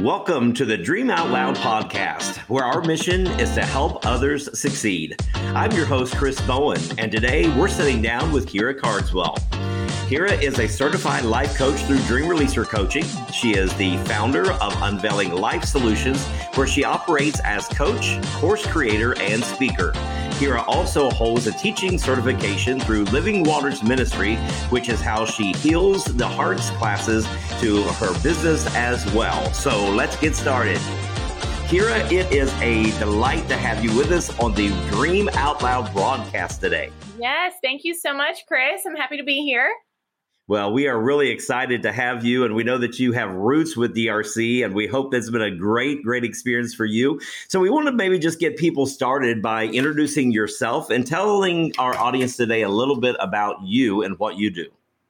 Welcome to the Dream Out Loud podcast, where our mission is to help others succeed. I'm your host, Chris Bowen, and today we're sitting down with Kira Cardwell. Kira is a certified life coach through Dream Releaser Coaching. She is the founder of Unveiling Life Solutions, where she operates as coach, course creator, and speaker. Kira also holds a teaching certification through Living Waters Ministry, which is how she heals the hearts classes to her business as well. So let's get started. Kira, it is a delight to have you with us on the Dream Out Loud broadcast today. Yes, thank you so much, Chris. I'm happy to be here. Well, we are really excited to have you, and we know that you have roots with DRC, and we hope that's been a great, great experience for you. So, we want to maybe just get people started by introducing yourself and telling our audience today a little bit about you and what you do.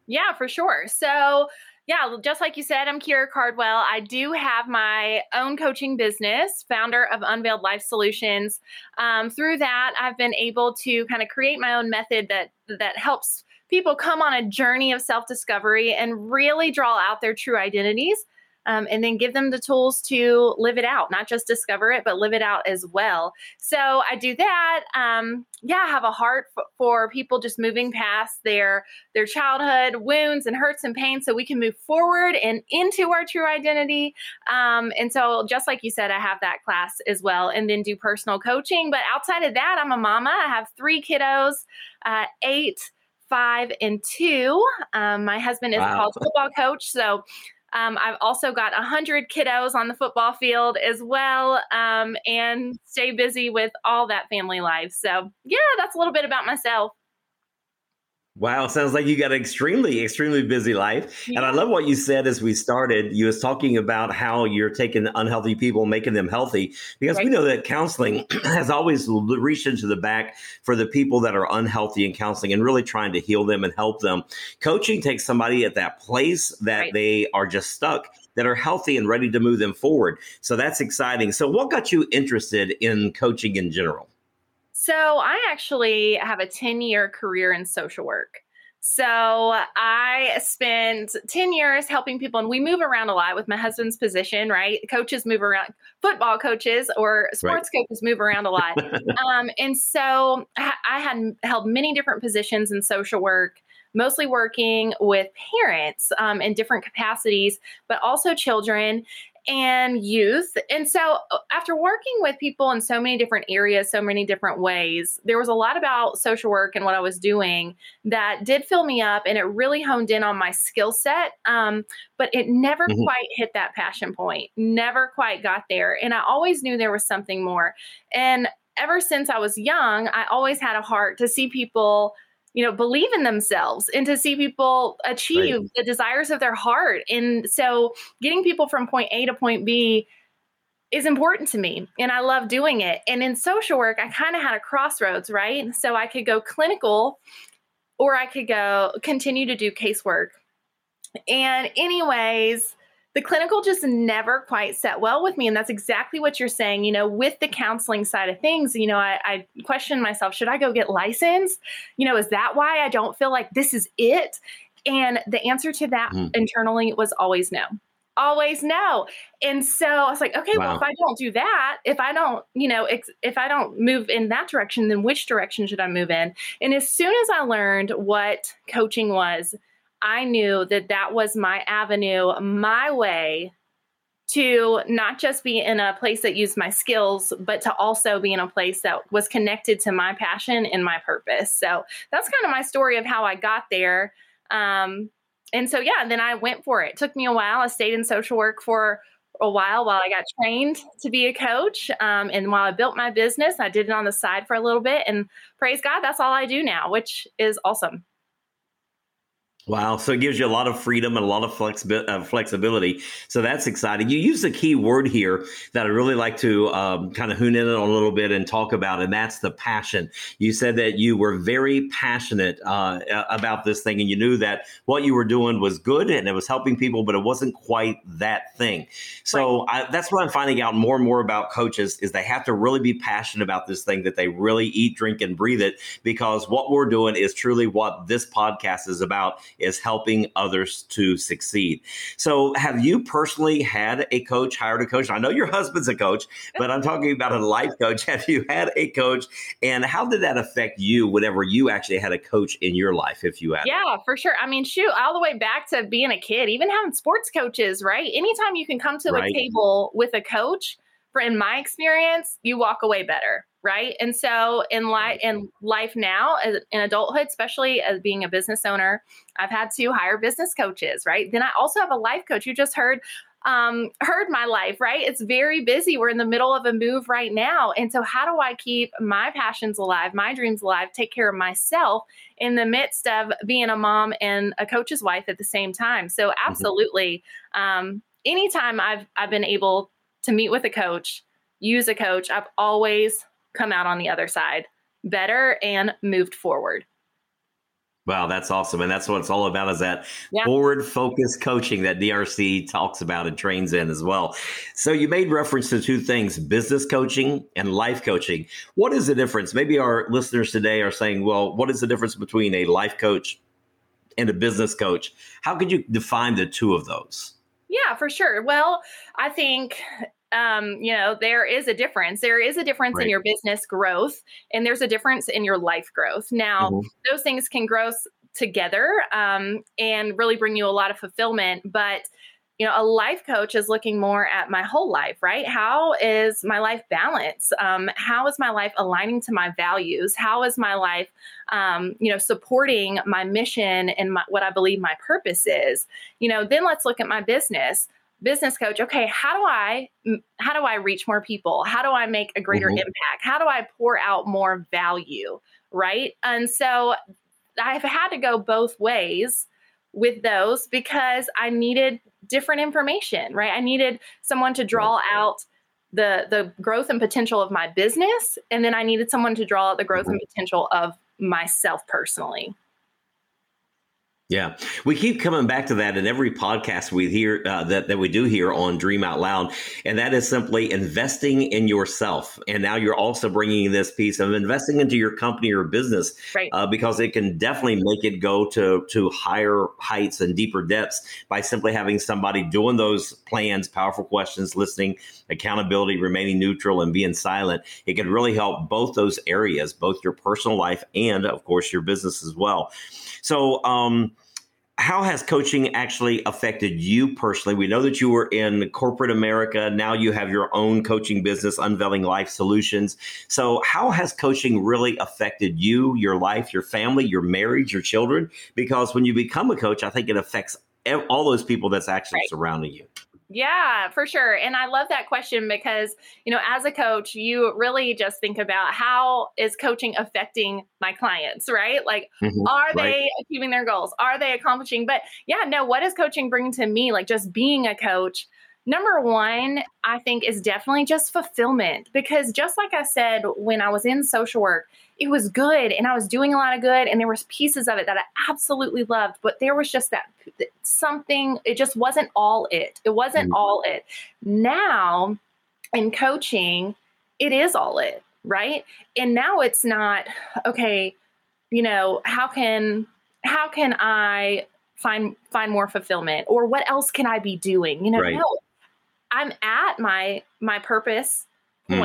Yeah, for sure. So, yeah, just like you said, I'm Kira Cardwell. I do have my own coaching business, founder of Unveiled Life Solutions. Um, through that, I've been able to kind of create my own method that that helps people come on a journey of self discovery and really draw out their true identities. Um, and then give them the tools to live it out, not just discover it, but live it out as well. So I do that. Um, yeah, I have a heart f- for people just moving past their their childhood wounds and hurts and pain, so we can move forward and into our true identity. Um, and so, just like you said, I have that class as well, and then do personal coaching. But outside of that, I'm a mama. I have three kiddos, uh, eight five, and two. Um, my husband is wow. a college football coach, so um, I've also got 100 kiddos on the football field as well um, and stay busy with all that family life. So, yeah, that's a little bit about myself. Wow, sounds like you got an extremely, extremely busy life. Yeah. And I love what you said as we started. You was talking about how you're taking unhealthy people, making them healthy, because right. we know that counseling has always reached into the back for the people that are unhealthy in counseling and really trying to heal them and help them. Coaching takes somebody at that place that right. they are just stuck that are healthy and ready to move them forward. So that's exciting. So what got you interested in coaching in general? So I actually have a 10 year career in social work. So I spent 10 years helping people, and we move around a lot with my husband's position, right? Coaches move around, football coaches or sports right. coaches move around a lot. um, and so I had held many different positions in social work, mostly working with parents um, in different capacities, but also children and youth. And so, uh, after working with people in so many different areas, so many different ways, there was a lot about social work and what I was doing that did fill me up and it really honed in on my skill set. Um, but it never mm-hmm. quite hit that passion point, never quite got there. And I always knew there was something more. And ever since I was young, I always had a heart to see people you know believe in themselves and to see people achieve right. the desires of their heart. And so getting people from point a to point b is important to me and i love doing it. And in social work i kind of had a crossroads right? So i could go clinical or i could go continue to do casework. And anyways the clinical just never quite set well with me. And that's exactly what you're saying. You know, with the counseling side of things, you know, I, I question myself should I go get licensed? You know, is that why I don't feel like this is it? And the answer to that mm. internally was always no. Always no. And so I was like, okay, wow. well, if I don't do that, if I don't, you know, ex- if I don't move in that direction, then which direction should I move in? And as soon as I learned what coaching was, I knew that that was my avenue, my way to not just be in a place that used my skills, but to also be in a place that was connected to my passion and my purpose. So that's kind of my story of how I got there. Um, and so, yeah, then I went for it. it. Took me a while. I stayed in social work for a while while I got trained to be a coach. Um, and while I built my business, I did it on the side for a little bit. And praise God, that's all I do now, which is awesome. Wow. So it gives you a lot of freedom and a lot of flexi- uh, flexibility. So that's exciting. You use a key word here that I really like to um, kind of hone in on a little bit and talk about, and that's the passion. You said that you were very passionate uh, about this thing and you knew that what you were doing was good and it was helping people, but it wasn't quite that thing. So right. I, that's what I'm finding out more and more about coaches is they have to really be passionate about this thing, that they really eat, drink, and breathe it because what we're doing is truly what this podcast is about is helping others to succeed. So, have you personally had a coach, hired a coach? I know your husband's a coach, but I'm talking about a life coach. Have you had a coach, and how did that affect you whenever you actually had a coach in your life? If you had, yeah, for sure. I mean, shoot, all the way back to being a kid, even having sports coaches, right? Anytime you can come to right. a table with a coach, for in my experience, you walk away better right and so in life in life now as, in adulthood especially as being a business owner i've had to hire business coaches right then i also have a life coach you just heard um, heard my life, right? It's very busy. We're in the middle of a move right now. And so, how do I keep my passions alive, my dreams alive, take care of myself in the midst of being a mom and a coach's wife at the same time? So, mm-hmm. absolutely. Um, anytime I've, I've been able to meet with a coach, use a coach, I've always come out on the other side better and moved forward. Wow, that's awesome. And that's what it's all about is that yeah. forward focused coaching that DRC talks about and trains in as well. So you made reference to two things, business coaching and life coaching. What is the difference? Maybe our listeners today are saying, well, what is the difference between a life coach and a business coach? How could you define the two of those? Yeah, for sure. Well, I think um, you know, there is a difference. There is a difference right. in your business growth, and there's a difference in your life growth. Now, mm-hmm. those things can grow together um, and really bring you a lot of fulfillment. But you know, a life coach is looking more at my whole life, right? How is my life balance? Um, how is my life aligning to my values? How is my life, um, you know, supporting my mission and my, what I believe my purpose is? You know, then let's look at my business business coach okay how do i how do i reach more people? How do i make a greater mm-hmm. impact? How do i pour out more value? Right? And so i've had to go both ways with those because i needed different information right? I needed someone to draw out the the growth and potential of my business and then i needed someone to draw out the growth mm-hmm. and potential of myself personally yeah, we keep coming back to that in every podcast we hear uh, that that we do here on Dream Out Loud, and that is simply investing in yourself. And now you're also bringing this piece of investing into your company or business, right? Uh, because it can definitely make it go to to higher heights and deeper depths by simply having somebody doing those plans, powerful questions, listening, accountability, remaining neutral, and being silent. It can really help both those areas, both your personal life and, of course, your business as well. So. um how has coaching actually affected you personally? We know that you were in corporate America. Now you have your own coaching business, Unveiling Life Solutions. So, how has coaching really affected you, your life, your family, your marriage, your children? Because when you become a coach, I think it affects all those people that's actually right. surrounding you. Yeah, for sure. And I love that question because, you know, as a coach, you really just think about how is coaching affecting my clients, right? Like, mm-hmm, are right. they achieving their goals? Are they accomplishing? But yeah, no, what is coaching bringing to me? Like, just being a coach. Number one, I think is definitely just fulfillment because just like I said when I was in social work, it was good and I was doing a lot of good and there was pieces of it that I absolutely loved, but there was just that something it just wasn't all it. It wasn't mm-hmm. all it. Now in coaching, it is all it, right? And now it's not okay, you know, how can how can I find find more fulfillment or what else can I be doing? You know, right. no. I'm at my my purpose mm.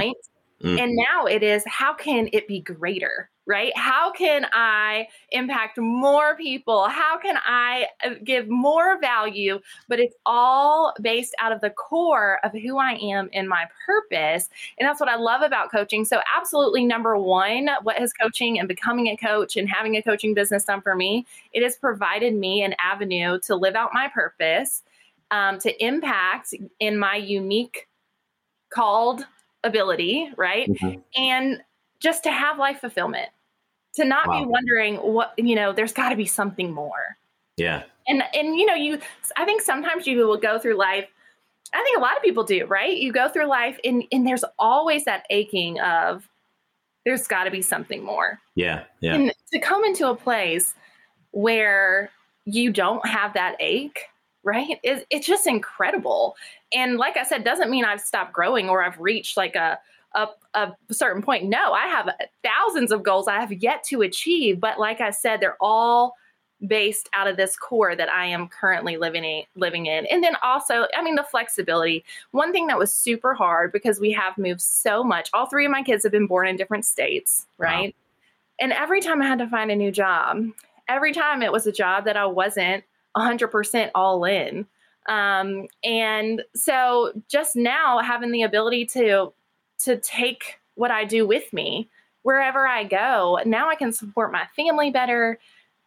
Mm-hmm. And now it is how can it be greater, right? How can I impact more people? How can I uh, give more value? But it's all based out of the core of who I am and my purpose. And that's what I love about coaching. So, absolutely, number one, what has coaching and becoming a coach and having a coaching business done for me? It has provided me an avenue to live out my purpose, um, to impact in my unique called ability, right? Mm-hmm. And just to have life fulfillment, to not wow. be wondering what, you know, there's got to be something more. Yeah. And, and, you know, you, I think sometimes you will go through life. I think a lot of people do, right? You go through life and, and there's always that aching of, there's got to be something more. Yeah. Yeah. And to come into a place where you don't have that ache, right? It's, it's just incredible. And like I said, doesn't mean I've stopped growing or I've reached like a, a, a certain point. No, I have thousands of goals I have yet to achieve. But like I said, they're all based out of this core that I am currently living in, living in. And then also, I mean, the flexibility. One thing that was super hard because we have moved so much. All three of my kids have been born in different states, right? Wow. And every time I had to find a new job, every time it was a job that I wasn't 100% all in. Um, and so just now having the ability to to take what I do with me wherever I go, now I can support my family better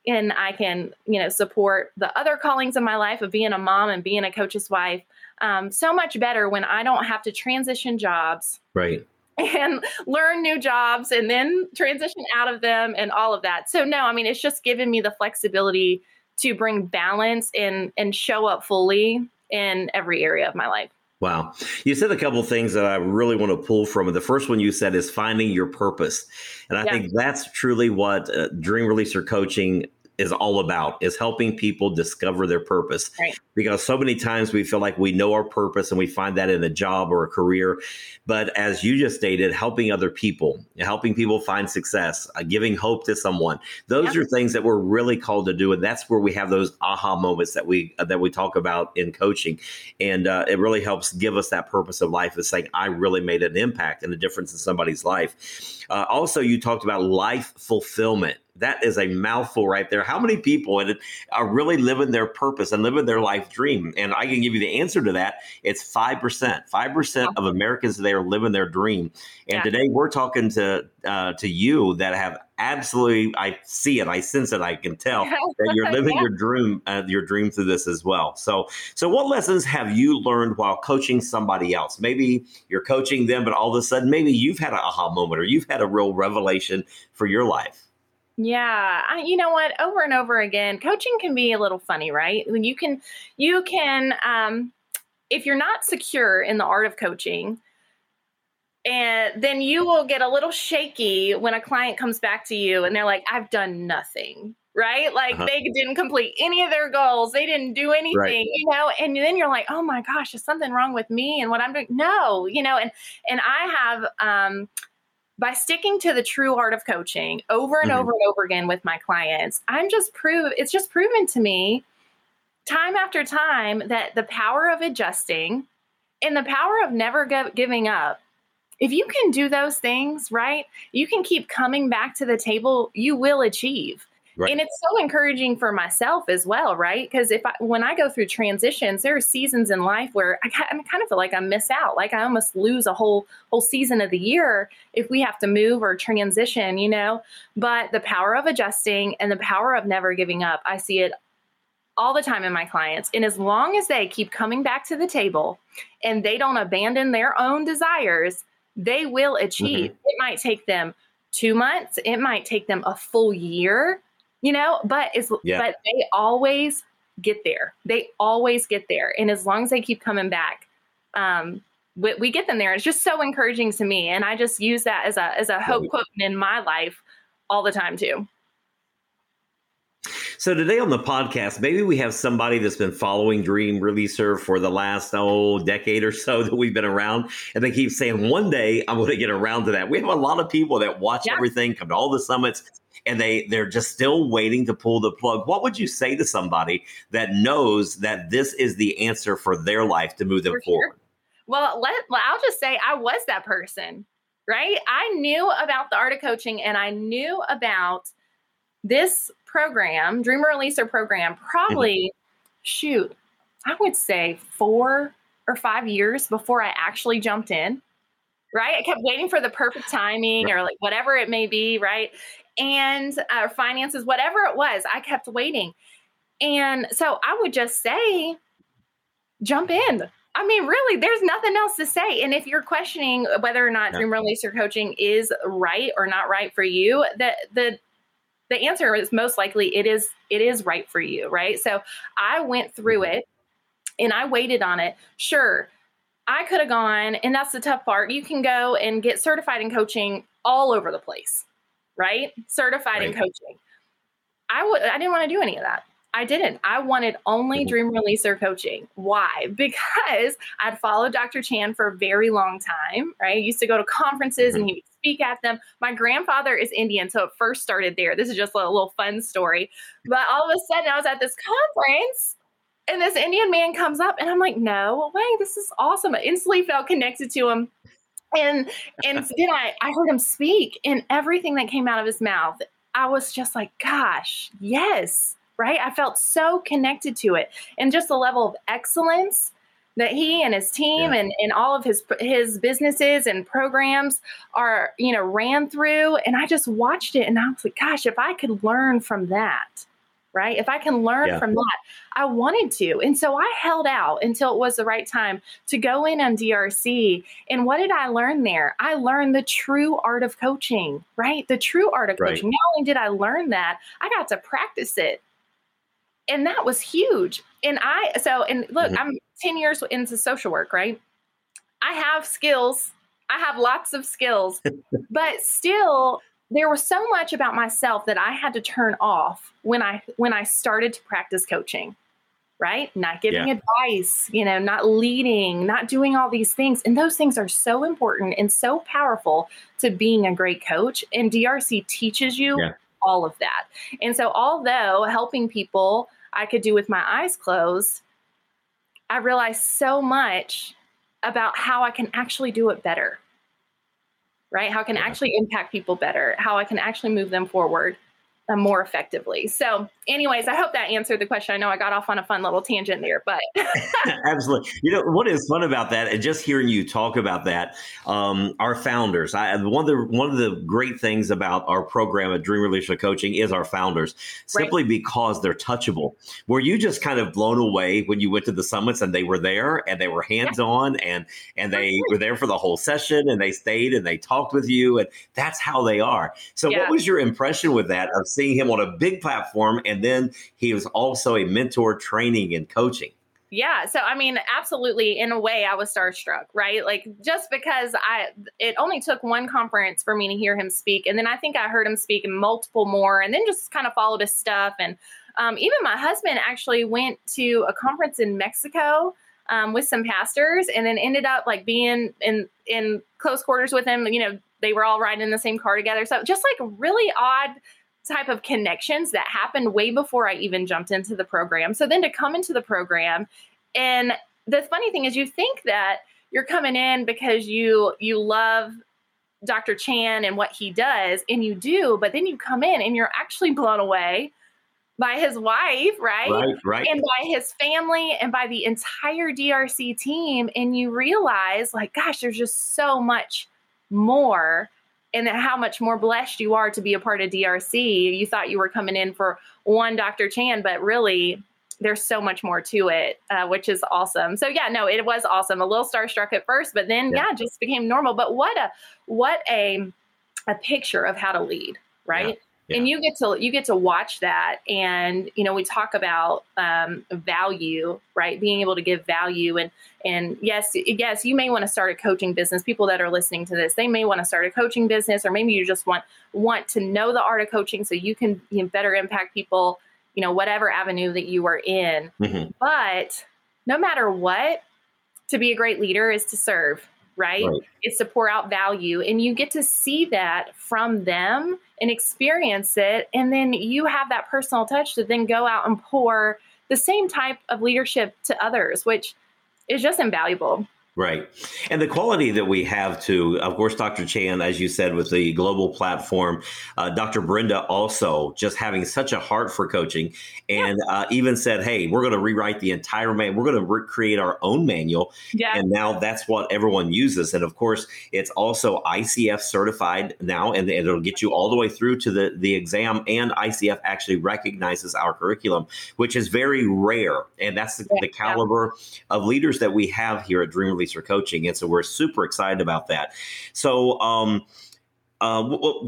and I can, you know, support the other callings of my life of being a mom and being a coach's wife um, so much better when I don't have to transition jobs. Right. And learn new jobs and then transition out of them and all of that. So, no, I mean, it's just given me the flexibility to bring balance and, and show up fully in every area of my life. Wow. You said a couple things that I really want to pull from. The first one you said is finding your purpose. And I yeah. think that's truly what uh, Dream Releaser coaching is all about is helping people discover their purpose. Right. because so many times we feel like we know our purpose and we find that in a job or a career. But as you just stated helping other people helping people find success uh, giving hope to someone those are things that we're really called to do. And that's where we have those aha moments that we uh, that we talk about in coaching. And uh, it really helps give us that purpose of life of saying i really made an impact and a difference in somebody's life. Uh, also you talked about life fulfillment that is a mouthful right there. How many people are really living their purpose and living their life dream? And I can give you the answer to that. It's 5%. 5% of Americans today are living their dream. And yeah. today we're talking to uh, to you that have absolutely I see it, I sense it, I can tell that you're living yeah. your dream uh, your dream through this as well. So so what lessons have you learned while coaching somebody else? Maybe you're coaching them but all of a sudden maybe you've had an aha moment or you've had a real revelation for your life. Yeah, I, you know what? Over and over again, coaching can be a little funny, right? When you can, you can, um, if you're not secure in the art of coaching, and then you will get a little shaky when a client comes back to you and they're like, "I've done nothing." Right? Like uh-huh. they didn't complete any of their goals. They didn't do anything, right. you know, and then you're like, oh my gosh, is something wrong with me and what I'm doing? No, you know, and and I have um by sticking to the true art of coaching over and mm-hmm. over and over again with my clients, I'm just prove it's just proven to me time after time that the power of adjusting and the power of never giving up if you can do those things right you can keep coming back to the table you will achieve Right. And it's so encouraging for myself as well, right? Because if I, when I go through transitions, there are seasons in life where I, I kind of feel like I miss out, like I almost lose a whole whole season of the year if we have to move or transition, you know. But the power of adjusting and the power of never giving up, I see it all the time in my clients. And as long as they keep coming back to the table and they don't abandon their own desires, they will achieve. Mm-hmm. It might take them two months, it might take them a full year you know, but it's yeah. but they always get there. They always get there. And as long as they keep coming back, um, we, we, get them there. It's just so encouraging to me. And I just use that as a as a hope quote in my life all the time too. So today on the podcast, maybe we have somebody that's been following Dream Releaser for the last oh decade or so that we've been around, and they keep saying one day I'm going to get around to that. We have a lot of people that watch yeah. everything, come to all the summits, and they they're just still waiting to pull the plug. What would you say to somebody that knows that this is the answer for their life to move them for forward? Sure. Well, let I'll just say I was that person, right? I knew about the art of coaching, and I knew about this program, Dream Releaser program, probably mm-hmm. shoot, I would say four or five years before I actually jumped in. Right. I kept waiting for the perfect timing or like whatever it may be. Right. And uh, finances, whatever it was, I kept waiting. And so I would just say, jump in. I mean, really, there's nothing else to say. And if you're questioning whether or not Dream Releaser coaching is right or not right for you, the the the answer is most likely it is it is right for you, right? So I went through mm-hmm. it and I waited on it. Sure, I could have gone, and that's the tough part. You can go and get certified in coaching all over the place, right? Certified right. in coaching. I would I didn't want to do any of that. I didn't. I wanted only mm-hmm. dream releaser coaching. Why? Because I'd followed Dr. Chand for a very long time, right? I used to go to conferences and mm-hmm. he would speak at them. My grandfather is Indian, so it first started there. This is just a little fun story. But all of a sudden, I was at this conference and this Indian man comes up, and I'm like, no way, this is awesome. I instantly felt connected to him. And and then I, I heard him speak, and everything that came out of his mouth, I was just like, gosh, yes, right? I felt so connected to it. And just the level of excellence that he and his team yeah. and, and all of his his businesses and programs are, you know, ran through. And I just watched it and I was like, gosh, if I could learn from that, right? If I can learn yeah. from that, I wanted to. And so I held out until it was the right time to go in on DRC. And what did I learn there? I learned the true art of coaching, right? The true art of right. coaching. Not only did I learn that, I got to practice it and that was huge. And I so and look, mm-hmm. I'm 10 years into social work, right? I have skills. I have lots of skills, but still there was so much about myself that I had to turn off when I when I started to practice coaching. Right? Not giving yeah. advice, you know, not leading, not doing all these things. And those things are so important and so powerful to being a great coach. And DRC teaches you yeah. all of that. And so although helping people I could do with my eyes closed, I realized so much about how I can actually do it better. Right? How I can actually impact people better, how I can actually move them forward more effectively. So, anyways, I hope that answered the question. I know I got off on a fun little tangent there, but absolutely. You know what is fun about that, and just hearing you talk about that, um, our founders. I one of the one of the great things about our program at Dream Releaser Coaching is our founders, simply right. because they're touchable. Were you just kind of blown away when you went to the summits and they were there and they were hands on yeah. and and they were there for the whole session and they stayed and they talked with you and that's how they are. So, yeah. what was your impression with that of seeing him on a big platform and then he was also a mentor training and coaching. Yeah. So, I mean, absolutely, in a way, I was starstruck, right? Like, just because I, it only took one conference for me to hear him speak. And then I think I heard him speak multiple more and then just kind of followed his stuff. And um, even my husband actually went to a conference in Mexico um, with some pastors and then ended up like being in, in close quarters with him. You know, they were all riding in the same car together. So, just like really odd type of connections that happened way before I even jumped into the program. So then to come into the program and the funny thing is you think that you're coming in because you you love Dr. Chand and what he does and you do, but then you come in and you're actually blown away by his wife, right? Right, right. And by his family and by the entire DRC team and you realize like gosh, there's just so much more and how much more blessed you are to be a part of DRC. You thought you were coming in for one Dr. Chand, but really there's so much more to it, uh, which is awesome. So yeah, no, it was awesome. A little starstruck at first, but then yeah, yeah just became normal. But what a what a a picture of how to lead, right? Yeah. Yeah. and you get to you get to watch that and you know we talk about um, value right being able to give value and and yes yes you may want to start a coaching business people that are listening to this they may want to start a coaching business or maybe you just want want to know the art of coaching so you can, you can better impact people you know whatever avenue that you are in mm-hmm. but no matter what to be a great leader is to serve right? right? It's to pour out value. And you get to see that from them and experience it. And then you have that personal touch to then go out and pour the same type of leadership to others, which is just invaluable. Right. And the quality that we have to, of course, Dr. Chand, as you said, with the global platform, uh, Dr. Brenda also just having such a heart for coaching and yeah. uh, even said, hey, we're going to rewrite the entire man. We're going to re- create our own manual. Yeah. And now that's what everyone uses. And of course, it's also ICF certified now, and it'll get you all the way through to the, the exam. And ICF actually recognizes our curriculum, which is very rare. And that's the, yeah. the caliber of leaders that we have here at Dream Releaser Coaching. And so we're super excited about that. So, um, uh,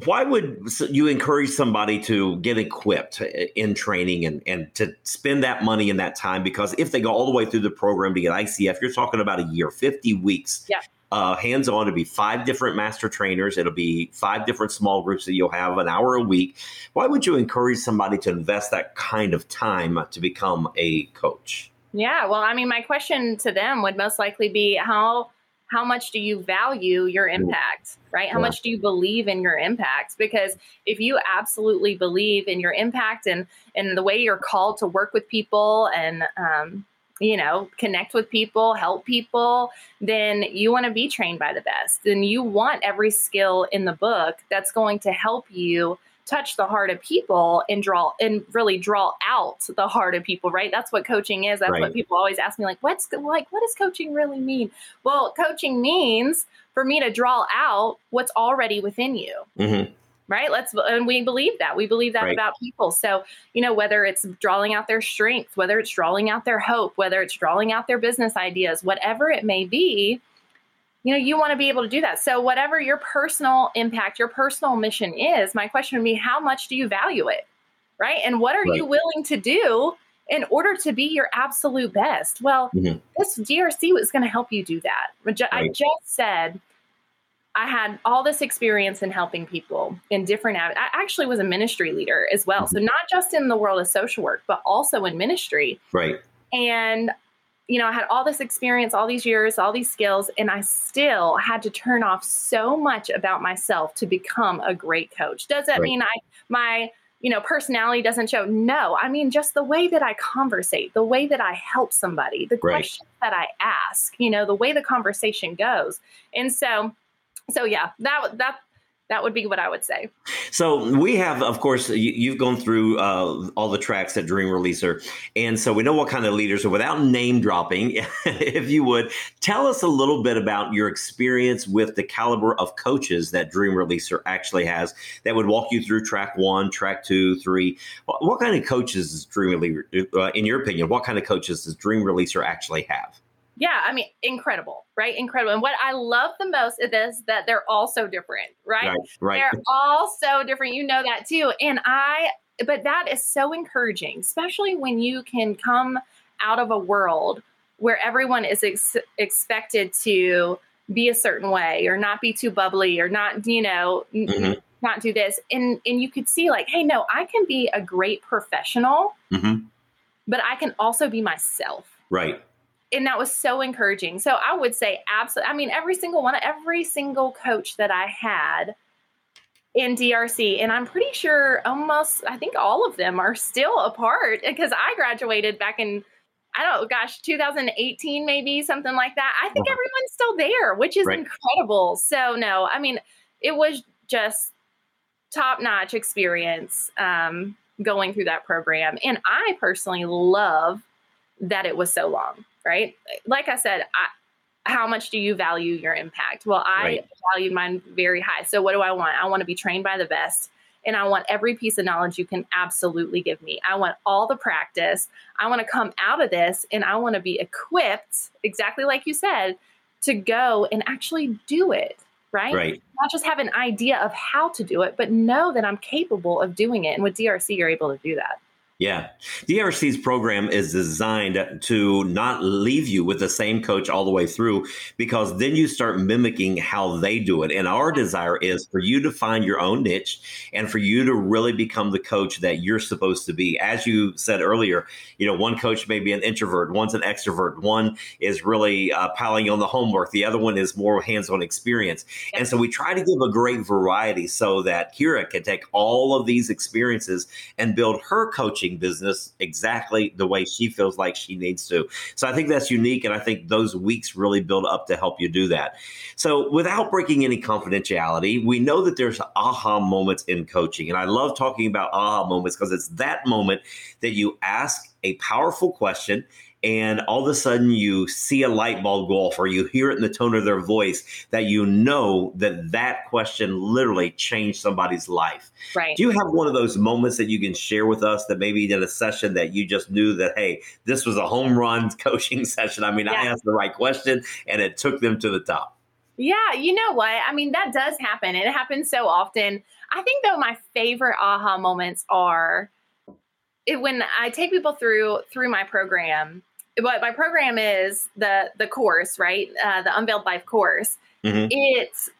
why would you encourage somebody to get equipped in training and, and to spend that money and that time? Because if they go all the way through the program to get ICF, you're talking about a year, 50 weeks. Yeah. uh, hands on. It'll be five different master trainers. It'll be five different small groups that you'll have an hour a week. Why would you encourage somebody to invest that kind of time to become a coach? Yeah, well, I mean, my question to them would most likely be how how much do you value your impact, right? How yeah. much do you believe in your impact? Because if you absolutely believe in your impact and and the way you're called to work with people and um, you know connect with people, help people, then you want to be trained by the best. And you want every skill in the book that's going to help you touch the heart of people and draw and really draw out the heart of people right? That's what coaching is. That's right. what people always ask me like what's like what does coaching really mean? Well coaching means for me to draw out what's already within you. Mm-hmm. right? Let's and we believe that. We believe that right. about people. So you know whether it's drawing out their strength whether it's drawing out their hope whether it's drawing out their business ideas whatever it may be you know you want to be able to do that. So whatever your personal impact your personal mission is my question would be how much do you value it right? And what are right. you willing to do in order to be your absolute best? Well mm-hmm. this drc was going to help you do that. I just said i had all this experience in helping people in different i actually was a ministry leader as well. Mm-hmm. so not just in the world of social work but also in ministry. Right. And you know, I had all this experience, all these years, all these skills, and I still had to turn off so much about myself to become a great coach. Does that right. mean I my you know personality doesn't show? No, I mean just the way that I conversate, the way that I help somebody, the right. questions that I ask, you know, the way the conversation goes, and so so yeah, that that that would be what I would say. So we have, of course, you, have gone through uh, all the tracks at Dream Releaser, and so we know what kind of leaders. So without name dropping, if you would tell us a little bit about your experience with the caliber of coaches that Dream Releaser actually has, that would walk you through track one, track two, three. What, what kind of coaches does Dream Releaser, uh, in your opinion, what kind of coaches does Dream Releaser actually have? Yeah, I mean, incredible, right? Incredible. And what I love the most is that they're all so different, right? Right. right. They're all so different. You know that too. And I, but that is so encouraging, especially when you can come out of a world where everyone is ex- expected to be a certain way or not be too bubbly or not, you know, mm-hmm. not do this. And and you could see like, hey, no, I can be a great professional, mm-hmm. but I can also be myself. Right and that was so encouraging. So I would say absolutely. I mean, every single one, every single coach that I had in DRC, and I'm pretty sure almost, I think all of them are still apart because I graduated back in, I don't gosh, 2018, maybe something like that. I think uh-huh. everyone's still there, which is right. incredible. So no, I mean, it was just top notch experience um, going through that program, and I personally love that it was so long right? Like I said, I, how much do you value your impact? Well, I right. value mine very high. So what do I want? I want to be trained by the best. And I want every piece of knowledge you can absolutely give me. I want all the practice. I want to come out of this and I want to be equipped, exactly like you said, to go and actually do it, right? Right. Not just have an idea of how to do it, but know that I'm capable of doing it. And with DRC, you're able to do that. Yeah. DRC's program is designed to not leave you with the same coach all the way through because then you start mimicking how they do it. And our desire is for you to find your own niche and for you to really become the coach that you're supposed to be. As you said earlier, you know, one coach may be an introvert, one's an extrovert, one is really uh, piling on the homework, the other one is more hands on experience. And so we try to give a great variety so that Kira can take all of these experiences and build her coaching business exactly the way she feels like she needs to. So I think that's unique. And I think those weeks really build up to help you do that. So without breaking any confidentiality, we know that there's aha moments in coaching. And I love talking about aha moments because it's that moment that you ask a powerful question and all of a sudden you see a light bulb go off or you hear it in the tone of their voice that you know that that question literally changed somebody's life. Right. Do you have one of those moments that you can share with us that maybe in a session that you just knew that hey this was a home run coaching session? I mean yeah. i asked the right question and it took them to the top. Yeah you know what? I mean that does happen. It happens so often. I think though my favorite aha moments are it, when i take people through through my program what my program is the the course, right? Uh, the Unveiled Life course. Mm-hmm. It's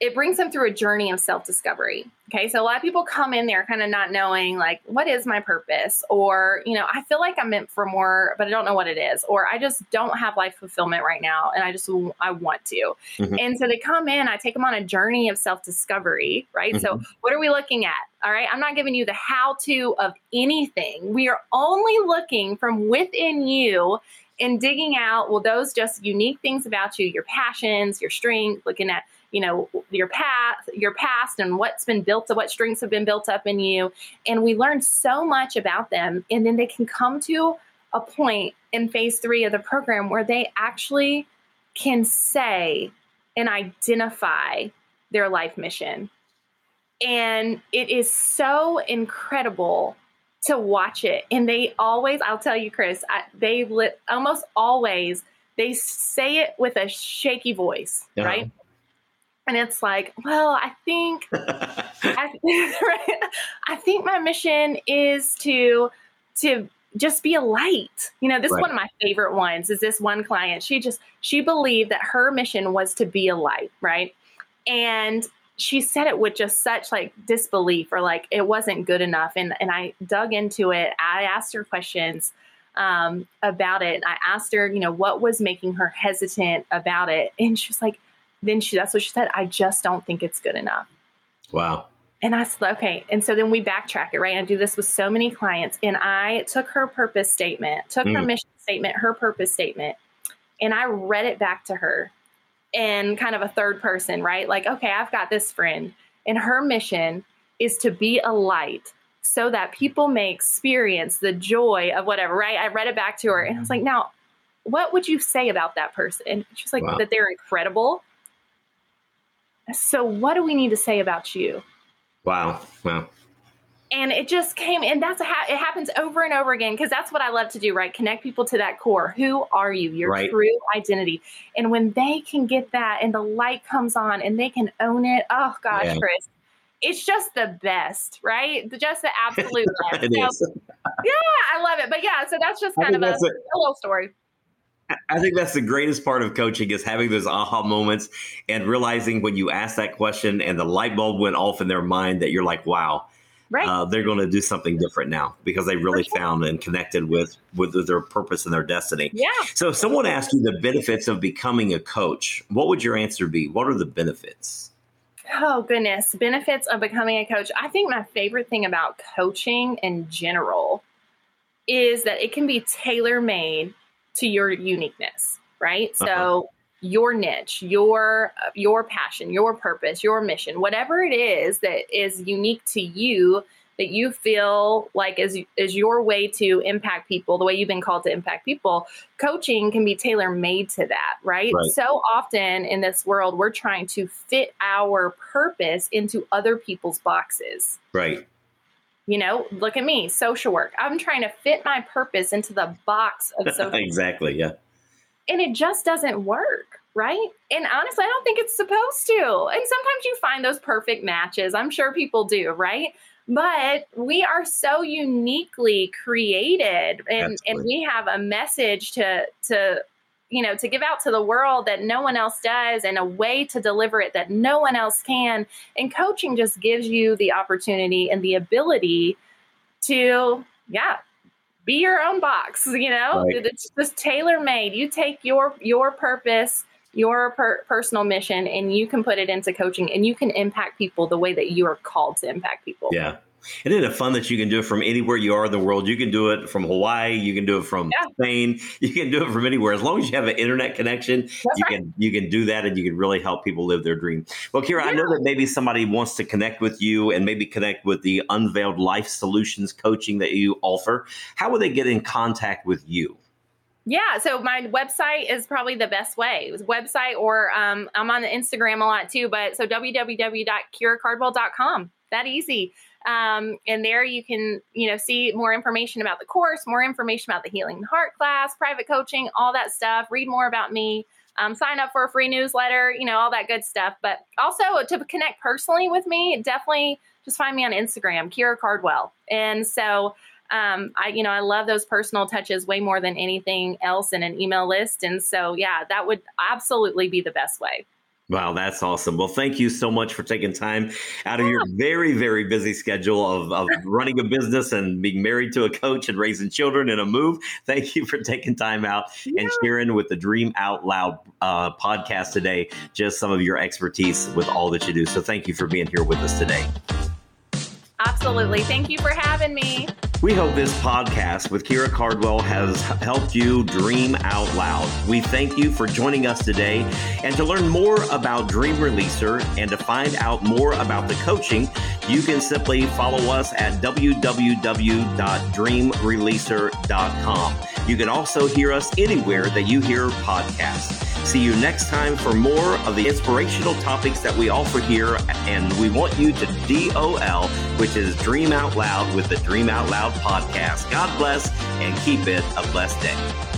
it brings them through a journey of self discovery. Okay. So a lot of people come in there kind of not knowing, like, what is my purpose? Or, you know, I feel like I'm meant for more, but I don't know what it is. Or I just don't have life fulfillment right now. And I just, I want to. Mm-hmm. And so they come in, I take them on a journey of self discovery, right? Mm-hmm. So what are we looking at? All right. I'm not giving you the how to of anything. We are only looking from within you and digging out, well, those just unique things about you, your passions, your strength, looking at you know your path your past and what's been built up what strengths have been built up in you. And we learn so much about them. And then they can come to a point in phase three of the program where they actually can say and identify their life mission. And it is so incredible to watch it. And they always i'll tell you chris I, they li- almost always they say it with a shaky voice uh-huh. right and it's like, well, I think, I, right? I think my mission is to to just be a light. You know, this right. is one of my favorite ones. Is this one client? She just she believed that her mission was to be a light, right? And she said it with just such like disbelief or like it wasn't good enough. And and I dug into it. I asked her questions um, about it. I asked her, you know, what was making her hesitant about it, and she was like then she that's what she said i just don't think it's good enough. Wow. And i said okay. And so then we backtrack it right? I do this with so many clients and i took her purpose statement took mm. her mission statement her purpose statement and i read it back to her in kind of a third person right? Like okay i've got this friend and her mission is to be a light so that people may experience the joy of whatever right? I read it back to her and i was like now what would you say about that person? And she's like wow. that they're incredible so, what do we need to say about you? Wow. Wow. And it just came, and that's how it happens over and over again because that's what I love to do, right? Connect people to that core. Who are you? Your right. true identity. And when they can get that and the light comes on and they can own it, oh gosh, yeah. Chris, it's just the best, right? Just the absolute best. so, yeah, I love it. But yeah, so that's just kind of a, a, a little story. I think that's the greatest part of coaching is having those aha moments and realizing when you ask that question and the light bulb went off in their mind that you're like, wow, right. Uh, they're going to do something different now because they really sure. found and connected with with their purpose and their destiny. Yeah. So if someone asked you the benefits of becoming a coach, what would your answer be? What are the benefits? Oh goodness, benefits of becoming a coach. I think my favorite thing about coaching in general is that it can be tailor made to your uniqueness, right? Uh-huh. So your niche, your your passion, your purpose, your mission, whatever it is that is unique to you that you feel like is is your way to impact people, the way you've been called to impact people, coaching can be tailor made to that, right? right? So often in this world we're trying to fit our purpose into other people's boxes. Right. You know, look at me, social work. I'm trying to fit my purpose into the box of social Exactly, yeah. And it just doesn't work, right? And honestly, I don't think it's supposed to. And sometimes you find those perfect matches. I'm sure people do, right? But we are so uniquely created and, and we have a message to to you know to give out to the world that no one else does and a way to deliver it that no one else can. And coaching just gives you the opportunity and the ability to yeah be your own box you know? Right. it's just tailor made you take your your purpose your per- personal mission and you can put it into coaching and you can impact people the way that you are called to impact people. Yeah isn't it fun that you can do it from anywhere you are in the world? You can do it from Hawaii, you can do it from yeah. Spain, you can do it from anywhere. As long as you have an internet connection, That's you right. can you can do that and you can really help people live their dream. Well, Kira, yeah. I know that maybe somebody wants to connect with you and maybe connect with the Unveiled Life Solutions coaching that you offer. How would they get in contact with you? Yeah, so my website is probably the best way. It was website or um, I'm on Instagram a lot too, but so www.kiracardwell.com. That easy. Um, and there you can, you know, see more information about the course, more information about the Healing the Heart class, private coaching, all that stuff. Read more about me. Um, sign up for a free newsletter, you know, all that good stuff. But also to connect personally with me, definitely just find me on Instagram, Kira Cardwell. And so um, I, you know, I love those personal touches way more than anything else in an email list. And so, yeah, that would absolutely be the best way. Wow, that's awesome. Well, thank you so much for taking time out of your very, very busy schedule of, of running a business and being married to a coach and raising children in a move. Thank you for taking time out yeah. and sharing with the Dream Out Loud uh, podcast today, just some of your expertise with all that you do. So thank you for being here with us today. Absolutely. Thank you for having me. We hope this podcast with Kira Cardwell has helped you dream out loud. We thank you for joining us today. And to learn more about Dream Releaser and to find out more about the coaching, you can simply follow us at www.dreamreleaser.com. You can also hear us anywhere that you hear podcasts. See you next time for more of the inspirational topics that we offer here. And we want you to DOL, which is Dream Out Loud with the Dream Out Loud podcast. God bless and keep it a blessed day.